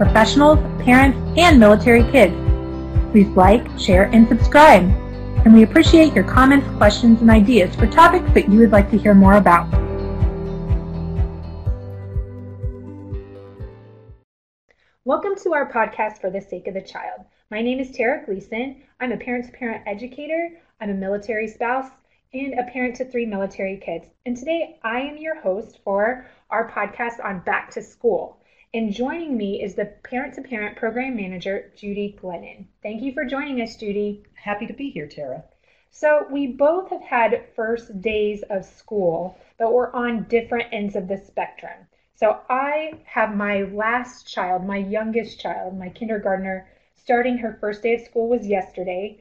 professionals, parents, and military kids. Please like, share, and subscribe. And we appreciate your comments, questions, and ideas for topics that you would like to hear more about. Welcome to our podcast for the sake of the child. My name is Tara Gleason. I'm a parent to parent educator, I'm a military spouse, and a parent to three military kids. And today I am your host for our podcast on back to school. And joining me is the parent to parent program manager, Judy Glennon. Thank you for joining us, Judy. Happy to be here, Tara. So, we both have had first days of school, but we're on different ends of the spectrum. So, I have my last child, my youngest child, my kindergartner, starting her first day of school was yesterday.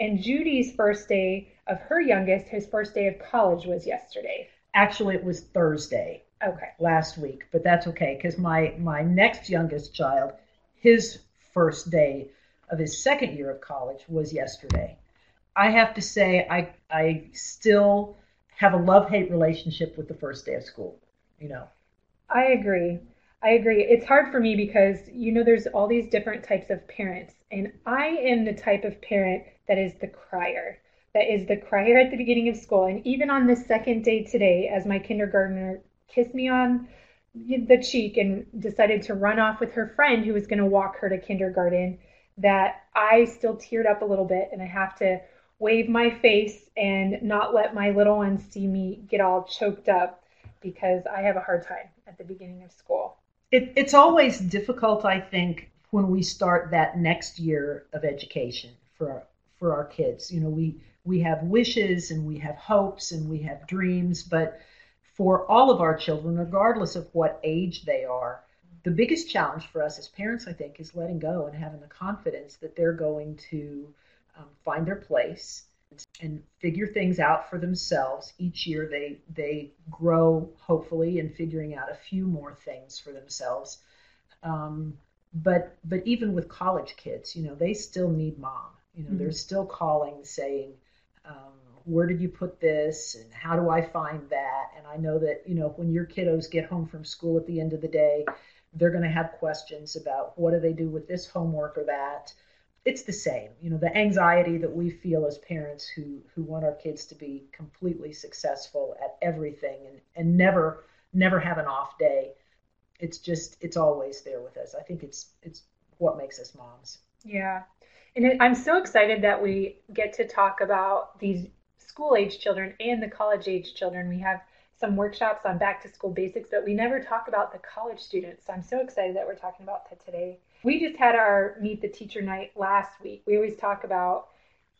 And Judy's first day of her youngest, his first day of college was yesterday. Actually, it was Thursday. Okay. Last week, but that's okay because my my next youngest child, his first day of his second year of college was yesterday. I have to say, I I still have a love hate relationship with the first day of school. You know. I agree. I agree. It's hard for me because you know there's all these different types of parents, and I am the type of parent that is the crier that is the crier at the beginning of school. And even on the second day today, as my kindergartner kissed me on the cheek and decided to run off with her friend who was going to walk her to kindergarten, that I still teared up a little bit and I have to wave my face and not let my little one see me get all choked up because I have a hard time at the beginning of school. It, it's always difficult, I think, when we start that next year of education for our, for our kids. You know, we we have wishes and we have hopes and we have dreams, but for all of our children, regardless of what age they are, the biggest challenge for us as parents, I think, is letting go and having the confidence that they're going to um, find their place and figure things out for themselves. Each year, they they grow, hopefully, in figuring out a few more things for themselves. Um, but but even with college kids, you know, they still need mom. You know, mm-hmm. they're still calling, saying, um, where did you put this and how do I find that? And I know that, you know, when your kiddos get home from school at the end of the day, they're going to have questions about what do they do with this homework or that. It's the same, you know, the anxiety that we feel as parents who who want our kids to be completely successful at everything and and never never have an off day. It's just it's always there with us. I think it's it's what makes us moms. Yeah. And I'm so excited that we get to talk about these school age children and the college age children. We have some workshops on back to school basics, but we never talk about the college students. So I'm so excited that we're talking about that today. We just had our meet the teacher night last week. We always talk about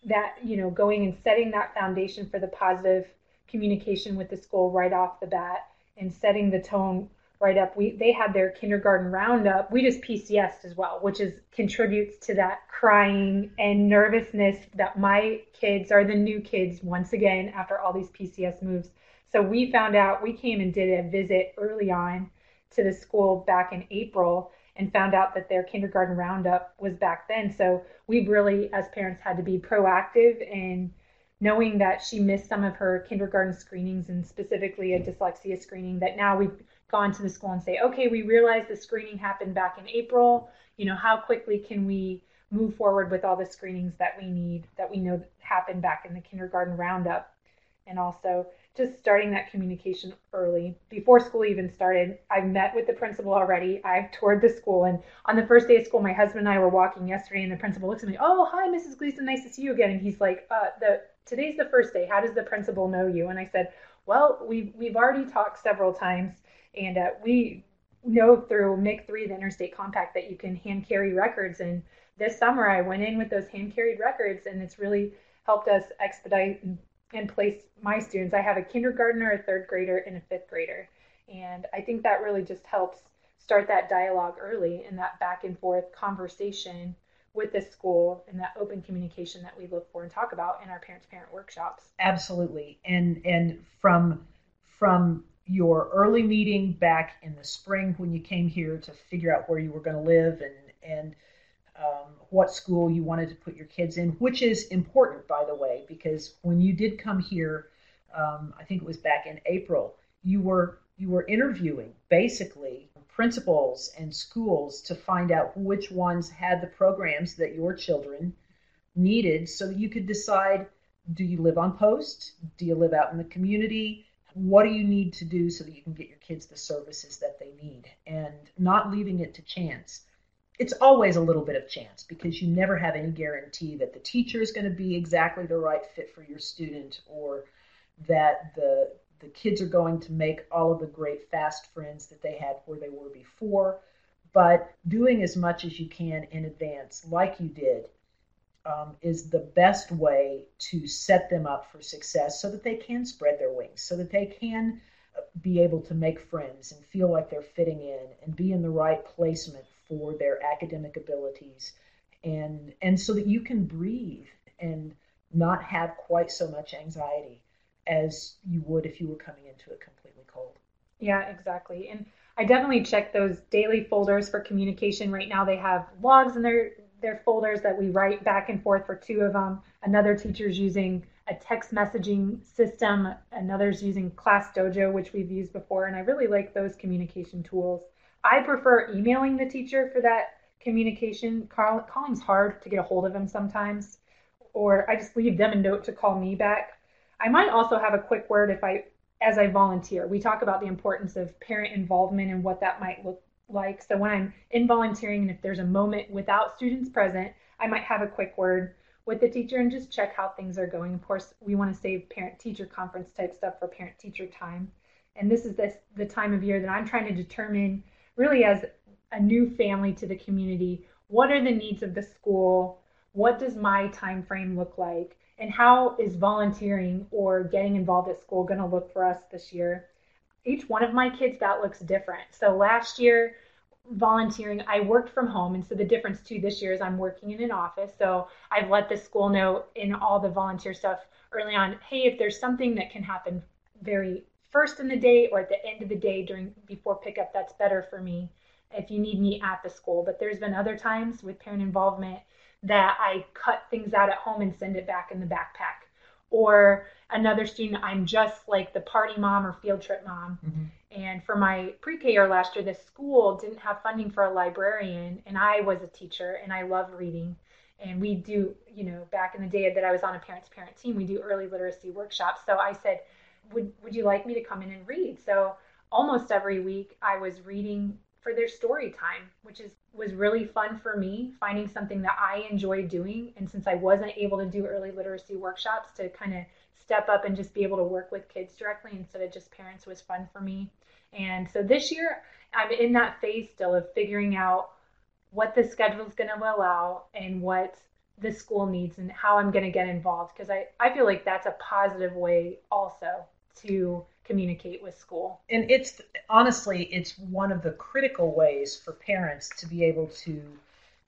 that, you know, going and setting that foundation for the positive communication with the school right off the bat and setting the tone right up. We they had their kindergarten roundup. We just PCSed as well, which is contributes to that crying and nervousness that my kids are the new kids once again after all these PCS moves. So we found out we came and did a visit early on to the school back in April and found out that their kindergarten roundup was back then. So we really, as parents, had to be proactive in knowing that she missed some of her kindergarten screenings and specifically a dyslexia screening that now we've gone to the school and say, okay, we realize the screening happened back in April. You know, how quickly can we move forward with all the screenings that we need that we know happened back in the kindergarten roundup? And also just starting that communication early before school even started. I've met with the principal already. I've toured the school, and on the first day of school, my husband and I were walking yesterday, and the principal looks at me, "Oh, hi, Mrs. Gleason, nice to see you again." And he's like, uh, "The today's the first day. How does the principal know you?" And I said, "Well, we've we've already talked several times, and uh, we know through MIC3, the Interstate Compact, that you can hand carry records. And this summer, I went in with those hand carried records, and it's really helped us expedite and, and place my students. I have a kindergartner, a third grader, and a fifth grader. And I think that really just helps start that dialogue early and that back and forth conversation with the school and that open communication that we look for and talk about in our parent to parent workshops. Absolutely. And and from from your early meeting back in the spring when you came here to figure out where you were going to live and and um, what school you wanted to put your kids in, which is important, by the way, because when you did come here, um, I think it was back in April, you were you were interviewing basically principals and schools to find out which ones had the programs that your children needed so that you could decide do you live on post? Do you live out in the community? What do you need to do so that you can get your kids the services that they need and not leaving it to chance? It's always a little bit of chance because you never have any guarantee that the teacher is going to be exactly the right fit for your student or that the the kids are going to make all of the great fast friends that they had where they were before, but doing as much as you can in advance, like you did, um, is the best way to set them up for success so that they can spread their wings, so that they can be able to make friends and feel like they're fitting in and be in the right placement for their academic abilities and and so that you can breathe and not have quite so much anxiety as you would if you were coming into it completely cold. Yeah, exactly. And I definitely check those daily folders for communication. Right now, they have logs in their their folders that we write back and forth for two of them. Another teacher's using a text messaging system. Another's using Class Dojo, which we've used before, and I really like those communication tools. I prefer emailing the teacher for that communication. Call, calling's hard to get a hold of them sometimes, or I just leave them a note to call me back. I might also have a quick word if I, as I volunteer. We talk about the importance of parent involvement and what that might look like. So when I'm in volunteering and if there's a moment without students present, I might have a quick word with the teacher and just check how things are going. Of course, we want to save parent teacher conference type stuff for parent teacher time. And this is this the time of year that I'm trying to determine really as a new family to the community, what are the needs of the school? What does my time frame look like? and how is volunteering or getting involved at school going to look for us this year? Each one of my kids, that looks different. So last year, volunteering, I worked from home. And so the difference too this year is I'm working in an office. So I've let the school know in all the volunteer stuff early on hey, if there's something that can happen very first in the day or at the end of the day during before pickup, that's better for me if you need me at the school. But there's been other times with parent involvement that I cut things out at home and send it back in the backpack. Or another student, I'm just like the party mom or field trip mom. Mm-hmm. And for my pre K year last year, the school didn't have funding for a librarian, and I was a teacher and I love reading. And we do, you know, back in the day that I was on a parent to parent team, we do early literacy workshops. So I said, would, would you like me to come in and read? So almost every week I was reading for their story time, which is was really fun for me, finding something that I enjoy doing. And since I wasn't able to do early literacy workshops to kind of step up and just be able to work with kids directly instead of just parents was fun for me. And so this year I'm in that phase still of figuring out what the schedule is going to allow and what the school needs and how I'm going to get involved because I, I feel like that's a positive way also to communicate with school. And it's honestly, it's one of the critical ways for parents to be able to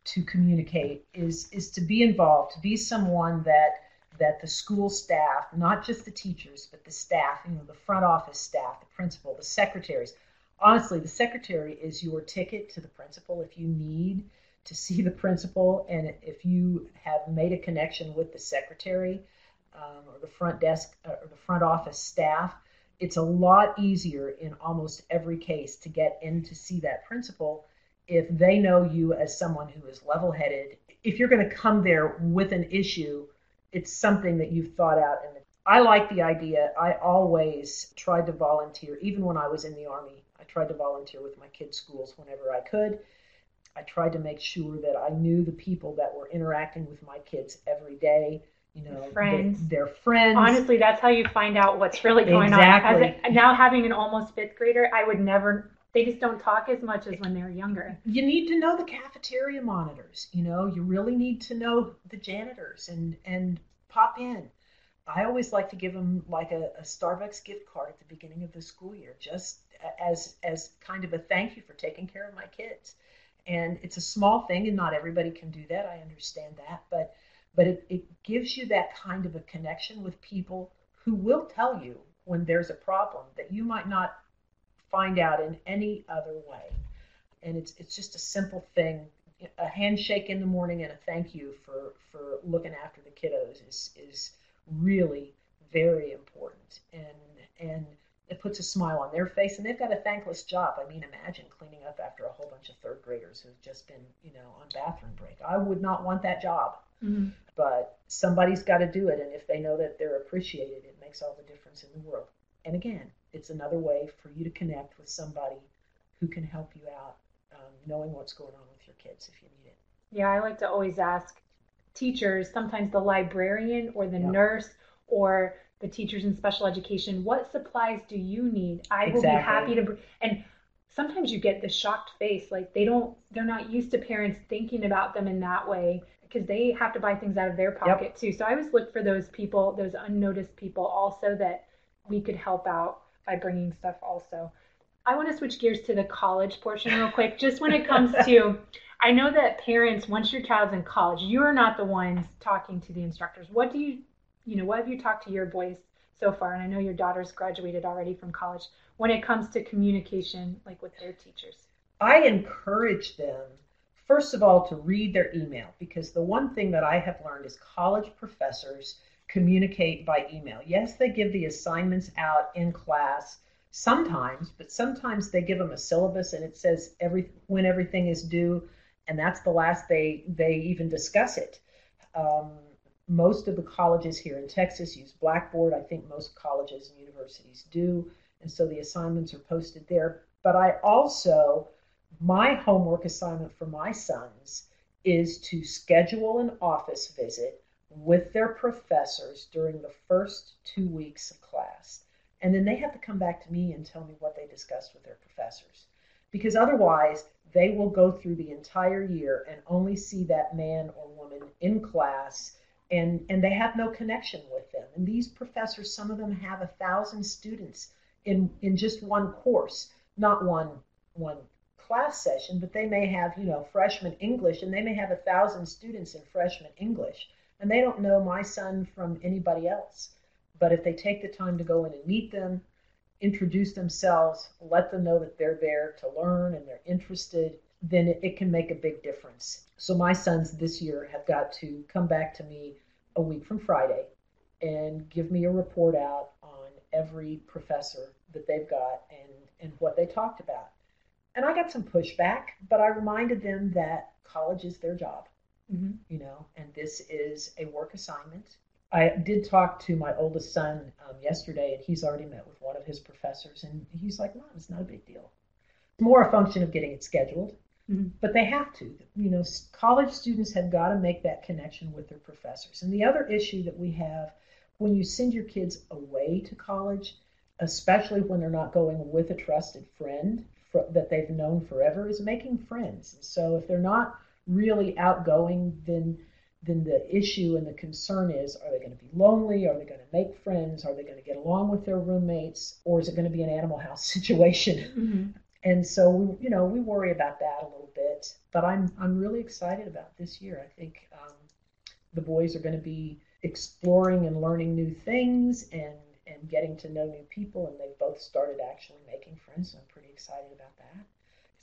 to communicate is is to be involved, to be someone that that the school staff, not just the teachers, but the staff, you know, the front office staff, the principal, the secretaries. Honestly, the secretary is your ticket to the principal if you need to see the principal and if you have made a connection with the secretary um, or the front desk or the front office staff it's a lot easier in almost every case to get in to see that principal if they know you as someone who is level headed. If you're going to come there with an issue, it's something that you've thought out. And I like the idea. I always tried to volunteer, even when I was in the Army. I tried to volunteer with my kids' schools whenever I could. I tried to make sure that I knew the people that were interacting with my kids every day you know, friends. They, are friends. Honestly, that's how you find out what's really going exactly. on. As a, now having an almost fifth grader, I would never. They just don't talk as much as when they were younger. You need to know the cafeteria monitors. You know, you really need to know the janitors and and pop in. I always like to give them like a, a Starbucks gift card at the beginning of the school year, just as as kind of a thank you for taking care of my kids. And it's a small thing, and not everybody can do that. I understand that, but but it, it gives you that kind of a connection with people who will tell you when there's a problem that you might not find out in any other way. And it's it's just a simple thing. A handshake in the morning and a thank you for for looking after the kiddos is is really very important. And and it puts a smile on their face and they've got a thankless job. I mean, imagine cleaning up after a whole bunch of third graders who've just been, you know, on bathroom break. I would not want that job. Mm-hmm. But somebody's got to do it. And if they know that they're appreciated, it makes all the difference in the world. And again, it's another way for you to connect with somebody who can help you out, um, knowing what's going on with your kids if you need it. Yeah, I like to always ask teachers, sometimes the librarian or the nurse or the teachers in special education, what supplies do you need? I exactly. will be happy to. And sometimes you get the shocked face, like they don't, they're not used to parents thinking about them in that way because they have to buy things out of their pocket yep. too. So I always look for those people, those unnoticed people, also that we could help out by bringing stuff also. I want to switch gears to the college portion real quick. Just when it comes to, I know that parents, once your child's in college, you are not the ones talking to the instructors. What do you you know, what have you talked to your boys so far? And I know your daughter's graduated already from college. When it comes to communication, like with their teachers, I encourage them, first of all, to read their email because the one thing that I have learned is college professors communicate by email. Yes, they give the assignments out in class sometimes, but sometimes they give them a syllabus and it says every when everything is due, and that's the last they they even discuss it. Um, most of the colleges here in Texas use Blackboard. I think most colleges and universities do. And so the assignments are posted there. But I also, my homework assignment for my sons is to schedule an office visit with their professors during the first two weeks of class. And then they have to come back to me and tell me what they discussed with their professors. Because otherwise, they will go through the entire year and only see that man or woman in class and and they have no connection with them. And these professors, some of them have a thousand students in in just one course, not one one class session, but they may have you know freshman English, and they may have a thousand students in freshman English, and they don't know my son from anybody else. But if they take the time to go in and meet them, introduce themselves, let them know that they're there to learn and they're interested, then it, it, can make a big difference. So my sons this year have got to come back to me a week from Friday and give me a report out on every professor that they've got and, and what they talked about. And I got some pushback, but I reminded them that college is their job, mm-hmm. you know, and this is a work assignment. I did talk to my oldest son um, yesterday, and he's already met with one of his professors, and he's like, "Mom, it's not a big deal. It's more a function of getting it scheduled." Mm-hmm. But they have to. You know, college students have got to make that connection with their professors. And the other issue that we have when you send your kids away to college, especially when they're not going with a trusted friend that they've known forever, is making friends. So if they're not really outgoing, then then the issue and the concern is are they going to be lonely? Are they going to make friends? Are they going to get along with their roommates? Or is it going to be an animal house situation? Mm-hmm. And so we, you know, we worry about that a little bit. But I'm I'm really excited about this year. I think um, the boys are going to be exploring and learning new things and and getting to know new people. And they've both started actually making friends. So I'm pretty excited about that.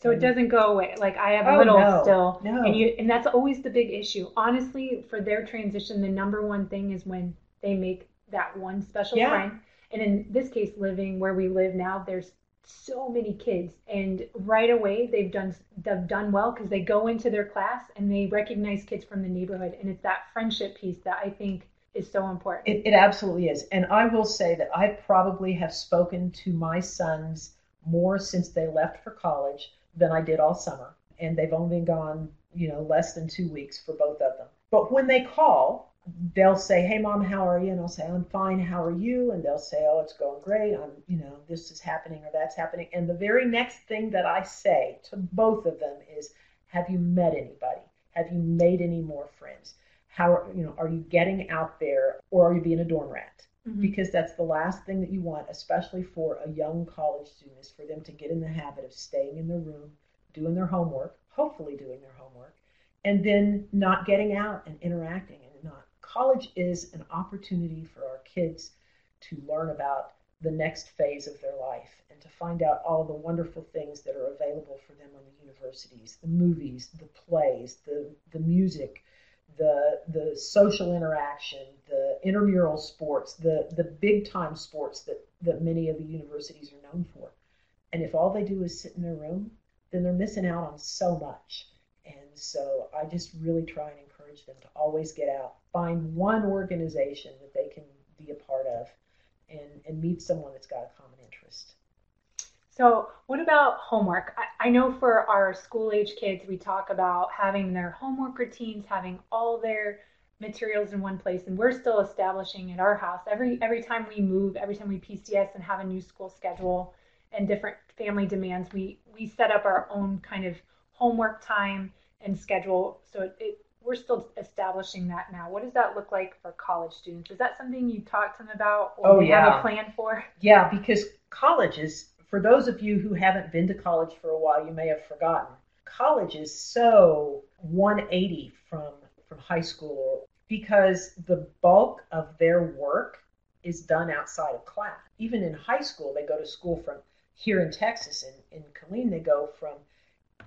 So it doesn't go away. Like I have a oh, little no, still, no. and you, and that's always the big issue. Honestly, for their transition, the number one thing is when they make that one special yeah. friend. And in this case, living where we live now, there's so many kids and right away they've done they've done well because they go into their class and they recognize kids from the neighborhood and it's that friendship piece that i think is so important it, it absolutely is and i will say that i probably have spoken to my sons more since they left for college than i did all summer and they've only been gone you know less than two weeks for both of them but when they call they'll say, "Hey, mom, how are you?" And I'll say, "I'm fine. How are you?" And they'll say, "Oh, it's going great. I'm, you know, this is happening or that's happening." And the very next thing that I say to both of them is, "Have you met anybody? Have you made any more friends? How, you know, are you getting out there, or are you being a dorm rat?" mm-hmm. because that's the last thing that you want, especially for a young college student, is for them to get in the habit of staying in their room, doing their homework, hopefully doing their homework, and then not getting out and interacting and not. College is an opportunity for our kids to learn about the next phase of their life and to find out all the wonderful things that are available for them on the universities the movies the plays the, the music the the social interaction the intramural sports the the big time sports that that many of the universities are known for and if all they do is sit in their room then they're missing out on so much and so i just really try and encourage them to always get out find one organization that they can be a part of and, and meet someone that's got a common interest. So, what about homework? I, I know for our school age kids, we talk about having their homework routines, having all their materials in one place, and we're still establishing at our house every every time we move, every time we PCS and have a new school schedule and different family demands, we we set up our own kind of homework time and schedule so it, it we're still establishing that now. What does that look like for college students? Is that something you talk to them about or oh, yeah. have a plan for? Yeah, because colleges, for those of you who haven't been to college for a while, you may have forgotten. College is so 180 from from high school because the bulk of their work is done outside of class. Even in high school, they go to school from here in Texas, in, in Killeen, they go from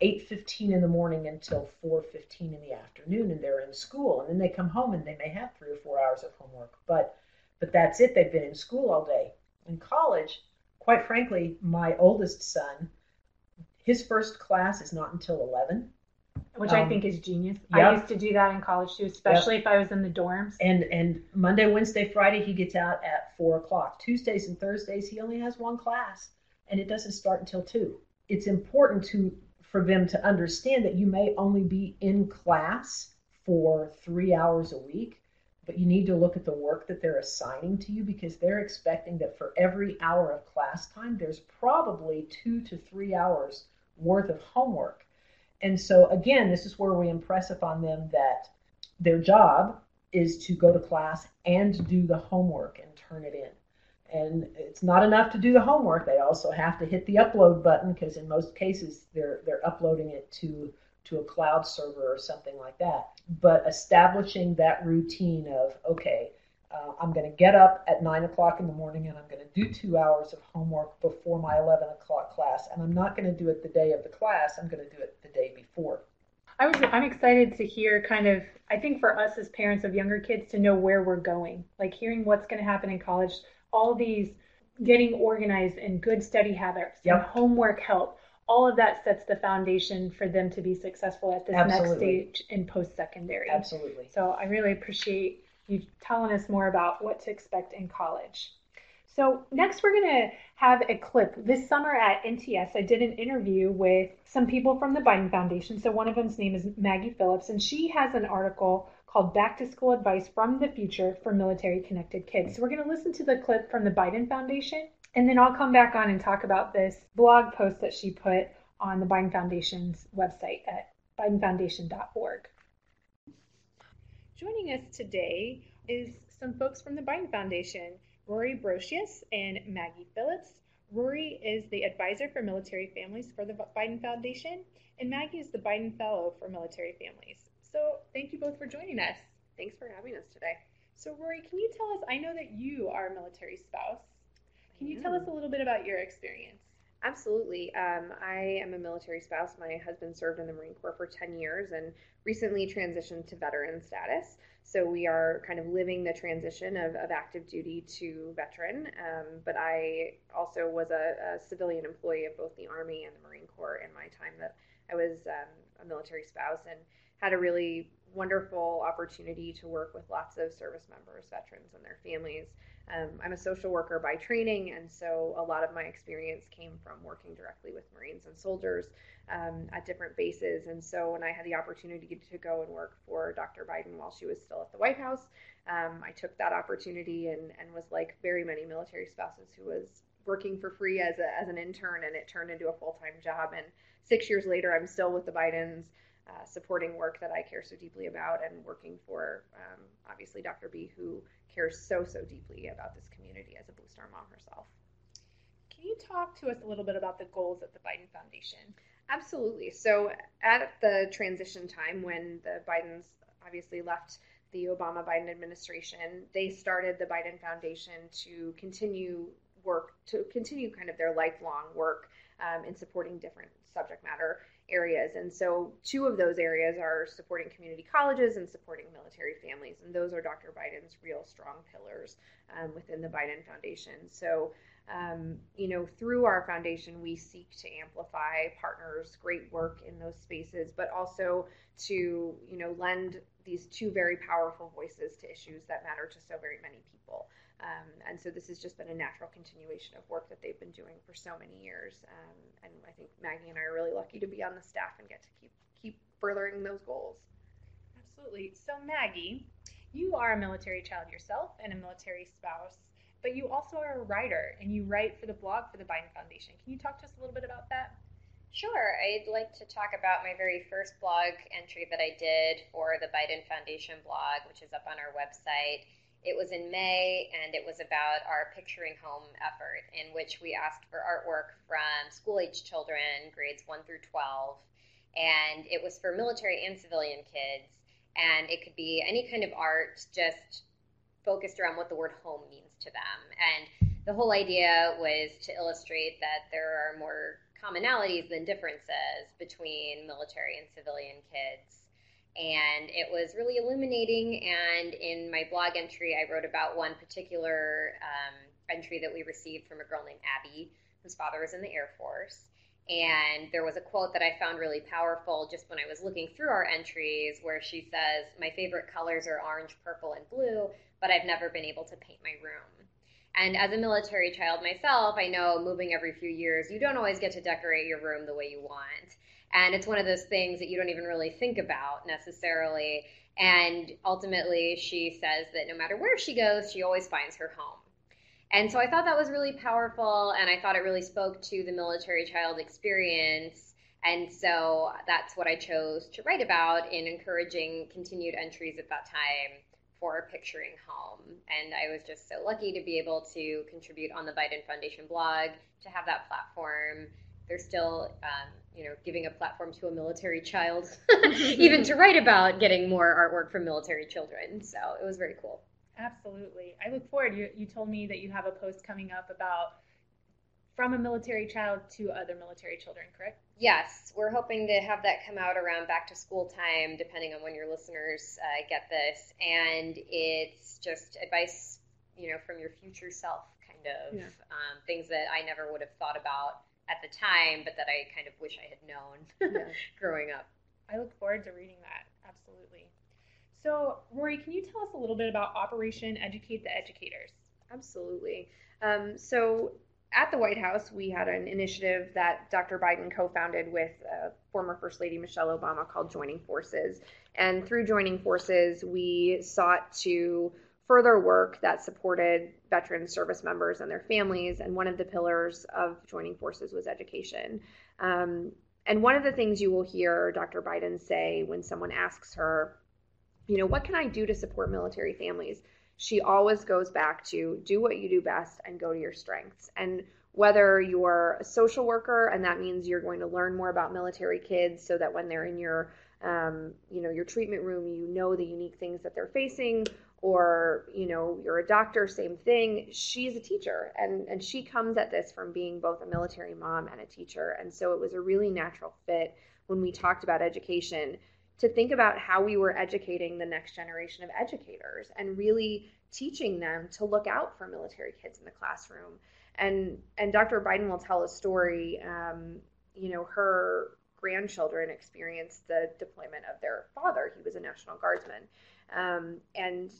8.15 in the morning until 4.15 in the afternoon and they're in school. And then they come home and they may have three or four hours of homework. But but that's it. They've been in school all day. In college quite frankly my oldest son his first class is not until 11 which um, I think is genius. Yep. I used to do that in college too, especially yep. if I was in the dorms. And and Monday, Wednesday, Friday he gets out at four o'clock. Tuesdays and Thursdays he only has one class, and it doesn't start until two. It's important to for them to understand that you may only be in class for three hours a week, but you need to look at the work that they're assigning to you because they're expecting that for every hour of class time, there's probably two to three hours worth of homework. And so, again, this is where we impress upon them that their job is to go to class and do the homework and turn it in. And it's not enough to do the homework. They also have to hit the upload button because in most cases they're they're uploading it to to a cloud server or something like that. But establishing that routine of okay, uh, I'm going to get up at nine o'clock in the morning and I'm going to do two hours of homework before my 11 o'clock class. And I'm not going to do it the day of the class. I'm going to do it the day before. I was I'm excited to hear kind of I think for us as parents of younger kids to know where we're going. Like hearing what's going to happen in college all these getting organized and good study habits yep. and homework help all of that sets the foundation for them to be successful at this Absolutely. next stage in post secondary. Absolutely. So I really appreciate you telling us more about what to expect in college. So next we're going to have a clip. This summer at NTS, I did an interview with some people from the Biden Foundation. So one of them's name is Maggie Phillips, and she has an article called Back to School Advice from the Future for Military Connected Kids. So we're going to listen to the clip from the Biden Foundation, and then I'll come back on and talk about this blog post that she put on the Biden Foundation's website at bidenfoundation.org. Joining us today is some folks from the Biden Foundation, Rory Brosius and Maggie Phillips. Rory is the advisor for military families for the Biden Foundation, and Maggie is the Biden Fellow for Military Families. So thank you both for joining us. Thanks for having us today. So Rory, can you tell us? I know that you are a military spouse. Can you tell us a little bit about your experience? Absolutely. Um, I am a military spouse. My husband served in the Marine Corps for 10 years and recently transitioned to veteran status. So we are kind of living the transition of, of active duty to veteran. Um, but I also was a, a, civilian employee of both the Army and the Marine Corps in my time that I was um, a military spouse. And had a really wonderful opportunity to work with lots of service members, veterans, and their families. Um, I'm a social worker by training, and so a lot of my experience came from working directly with Marines and soldiers um, at different bases. And so when I had the opportunity to go and work for Dr. Biden while she was still at the White House, um, I took that opportunity and, and was like very many military spouses who was working for free as, a, as an intern, and it turned into a full time job. And six years later, I'm still with the Bidens uh, supporting work that I care so deeply about and working for um, obviously Dr. B, who cares so, so deeply about this community as a Blue Star mom herself. Can you talk to us a little bit about the goals of the Biden Foundation? Absolutely. So, at the transition time when the Bidens obviously left the Obama Biden administration, they started the Biden Foundation to continue work, to continue kind of their lifelong work um, in supporting different subject matter areas. And so, two of those areas are supporting community colleges and supporting military families. And those are Dr. Biden's real strong pillars um, within the Biden Foundation. So, um, you know, through our foundation, we seek to amplify partners' great work in those spaces, but also to, you know, lend these two very powerful voices to issues that matter to so very many people. Um, and so this has just been a natural continuation of work that they've been doing for so many years. Um, and I think Maggie and I are really lucky to be on the staff and get to keep keep furthering those goals. Absolutely. So Maggie, you are a military child yourself and a military spouse, but you also are a writer and you write for the blog for the Biden Foundation. Can you talk to us a little bit about that? Sure. I'd like to talk about my very first blog entry that I did for the Biden Foundation blog, which is up on our website. It was in May, and it was about our Picturing Home effort, in which we asked for artwork from school age children, grades 1 through 12. And it was for military and civilian kids. And it could be any kind of art, just focused around what the word home means to them. And the whole idea was to illustrate that there are more commonalities than differences between military and civilian kids and it was really illuminating. And in my blog entry, I wrote about one particular um, entry that we received from a girl named Abby, whose father was in the Air Force. And there was a quote that I found really powerful just when I was looking through our entries where she says, My favorite colors are orange, purple, and blue, but I've never been able to paint my room. And as a military child myself, I know moving every few years, you don't always get to decorate your room the way you want. And it's one of those things that you don't even really think about necessarily. And ultimately, she says that no matter where she goes, she always finds her home. And so I thought that was really powerful, and I thought it really spoke to the military child experience. And so that's what I chose to write about in encouraging continued entries at that time for Picturing Home. And I was just so lucky to be able to contribute on the Biden Foundation blog, to have that platform. There's still um, you know, giving a platform to a military child, even to write about getting more artwork from military children. So it was very cool. Absolutely. I look forward. You, you told me that you have a post coming up about from a military child to other military children, correct? Yes, we're hoping to have that come out around back to school time, depending on when your listeners uh, get this. And it's just advice, you know, from your future self, kind of yeah. um, things that I never would have thought about at the time, but that I kind of wish I had known yeah. growing up. I look forward to reading that. Absolutely. So, Rory, can you tell us a little bit about Operation Educate the Educators? Absolutely. Um, so, at the White House, we had an initiative that Dr. Biden co founded with uh, former First Lady Michelle Obama called Joining Forces. And through Joining Forces, we sought to further work that supported veteran service members and their families. And one of the pillars of joining forces was education. Um, and one of the things you will hear Dr. Biden say when someone asks her, you know, what can I do to support military families? She always goes back to do what you do best and go to your strengths. And whether you're a social worker and that means you're going to learn more about military kids so that when they're in your um, you know your treatment room you know the unique things that they're facing or you know you're a doctor same thing. She's a teacher and and she comes at this from being both a military mom and a teacher. And so it was a really natural fit when we talked about education to think about how we were educating the next generation of educators and really teaching them to look out for military kids in the classroom. And and dr biden will tell a story um, you know her grandchildren experienced the deployment of their father. He was a national guardsman. Um, and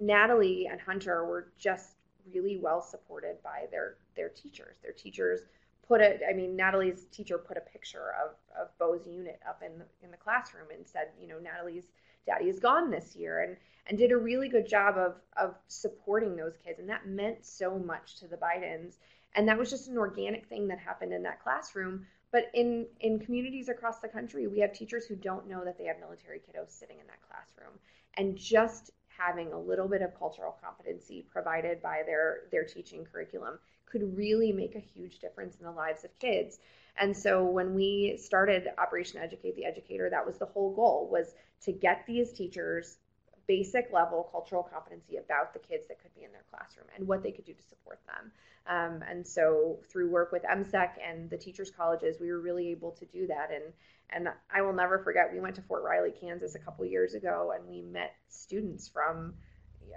Natalie and Hunter were just really well supported by their their teachers. Their teachers put it. I mean, Natalie's teacher put a picture of of Bo's unit up in the, in the classroom and said, you know, Natalie's daddy is gone this year, and and did a really good job of of supporting those kids, and that meant so much to the Bidens. And that was just an organic thing that happened in that classroom. But in, in communities across the country, we have teachers who don't know that they have military kiddos sitting in that classroom. And just having a little bit of cultural competency provided by their, their teaching curriculum could really make a huge difference in the lives of kids. And so when we started Operation Educate the Educator, that was the whole goal was to get these teachers basic level cultural competency about the kids that could be in their classroom and what they could do to support them. Um, and so through work with MCEC and the teachers colleges, we were really able to do that. And and I will never forget, we went to Fort Riley, Kansas a couple years ago, and we met students from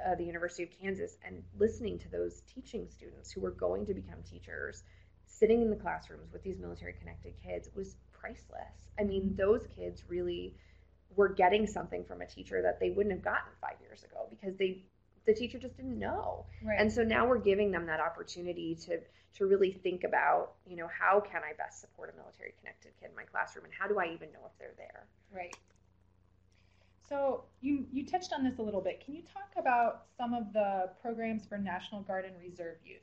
uh, the University of Kansas and listening to those teaching students who were going to become teachers, sitting in the classrooms with these military connected kids was priceless. I mean, those kids really were getting something from a teacher that they wouldn't have gotten five years ago because they the teacher just didn't know. Right. And so now we're giving them that opportunity to to really think about, you know, how can I best support a military connected kid in my classroom and how do I even know if they're there? Right. So you you touched on this a little bit. Can you talk about some of the programs for National Guard and Reserve youth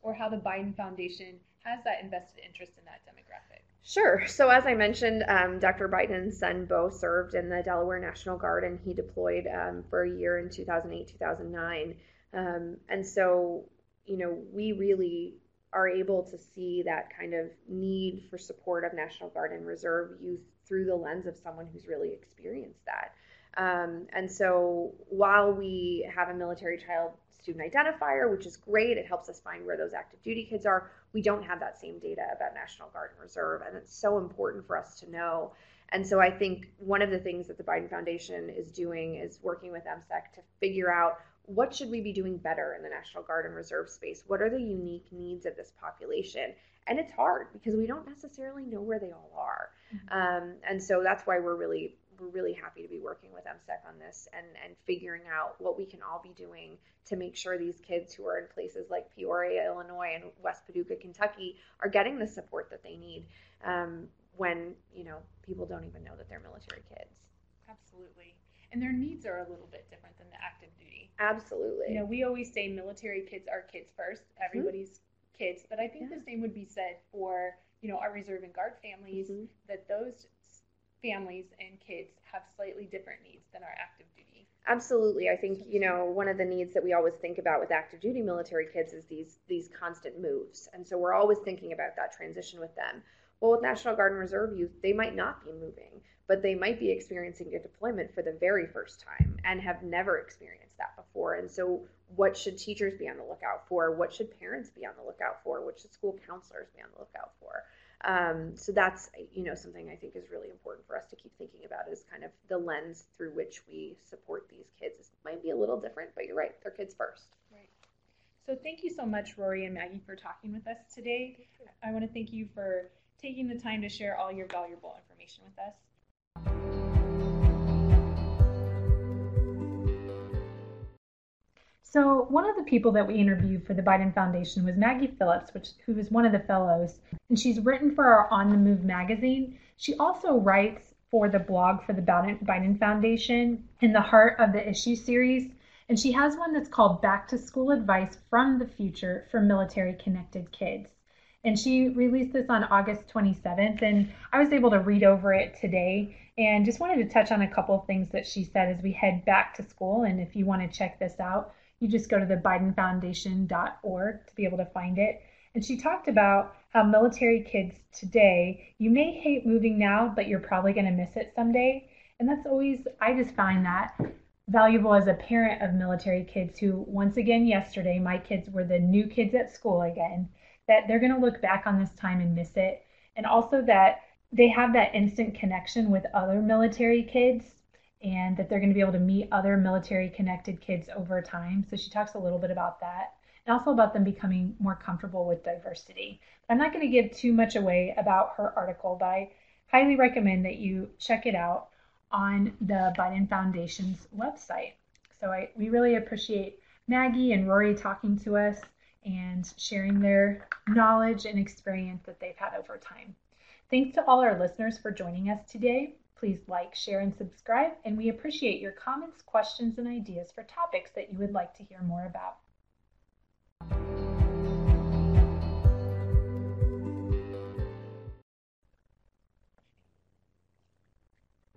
or how the Biden Foundation has that invested interest in that demographic? Sure. So, as I mentioned, um, Dr. Biden's son, Bo, served in the Delaware National Guard and he deployed um, for a year in 2008, 2009. Um, and so, you know, we really are able to see that kind of need for support of National Guard and Reserve youth through the lens of someone who's really experienced that. Um, and so, while we have a military child student identifier, which is great. It helps us find where those active duty kids are. We don't have that same data about National Guard and Reserve, and it's so important for us to know. And so I think one of the things that the Biden Foundation is doing is working with MCEC to figure out what should we be doing better in the National Guard and Reserve space? What are the unique needs of this population? And it's hard because we don't necessarily know where they all are. Mm-hmm. Um, and so that's why we're really we're really happy to be working with MCEC on this and, and figuring out what we can all be doing to make sure these kids who are in places like Peoria, Illinois, and West Paducah, Kentucky, are getting the support that they need um, when you know people don't even know that they're military kids. Absolutely, and their needs are a little bit different than the active duty. Absolutely. You know, we always say military kids are kids first. Mm-hmm. Everybody's mm-hmm. kids, but I think yeah. the same would be said for you know our reserve and guard families. Mm-hmm. That those families and kids have slightly different needs than our active duty. Absolutely. I think, you know, one of the needs that we always think about with active duty military kids is these these constant moves. And so we're always thinking about that transition with them. Well, with National Guard and Reserve youth, they might not be moving, but they might be experiencing a deployment for the very first time and have never experienced that before. And so what should teachers be on the lookout for? What should parents be on the lookout for? What should school counselors be on the lookout for? Um, so that's you know something I think is really important for us to keep thinking about is kind of the lens through which we support these kids. It might be a little different, but you're right, they're kids first. Right. So thank you so much, Rory and Maggie, for talking with us today. I want to thank you for taking the time to share all your valuable information with us. So one of the people that we interviewed for the Biden Foundation was Maggie Phillips, which who is one of the fellows, and she's written for our On the Move magazine. She also writes for the blog for the Biden Foundation in the Heart of the Issue series, and she has one that's called Back to School Advice from the Future for Military Connected Kids. And she released this on August 27th, and I was able to read over it today and just wanted to touch on a couple of things that she said as we head back to school. And if you want to check this out, you just go to the bidenfoundation.org to be able to find it. And she talked about how military kids today, you may hate moving now, but you're probably going to miss it someday. And that's always, I just find that valuable as a parent of military kids who, once again, yesterday, my kids were the new kids at school again, that they're going to look back on this time and miss it. And also that they have that instant connection with other military kids and that they're going to be able to meet other military connected kids over time. So she talks a little bit about that and also about them becoming more comfortable with diversity. I'm not going to give too much away about her article, but I highly recommend that you check it out on the Biden Foundation's website. So I, we really appreciate Maggie and Rory talking to us and sharing their knowledge and experience that they've had over time. Thanks to all our listeners for joining us today. Please like, share, and subscribe, and we appreciate your comments, questions, and ideas for topics that you would like to hear more about.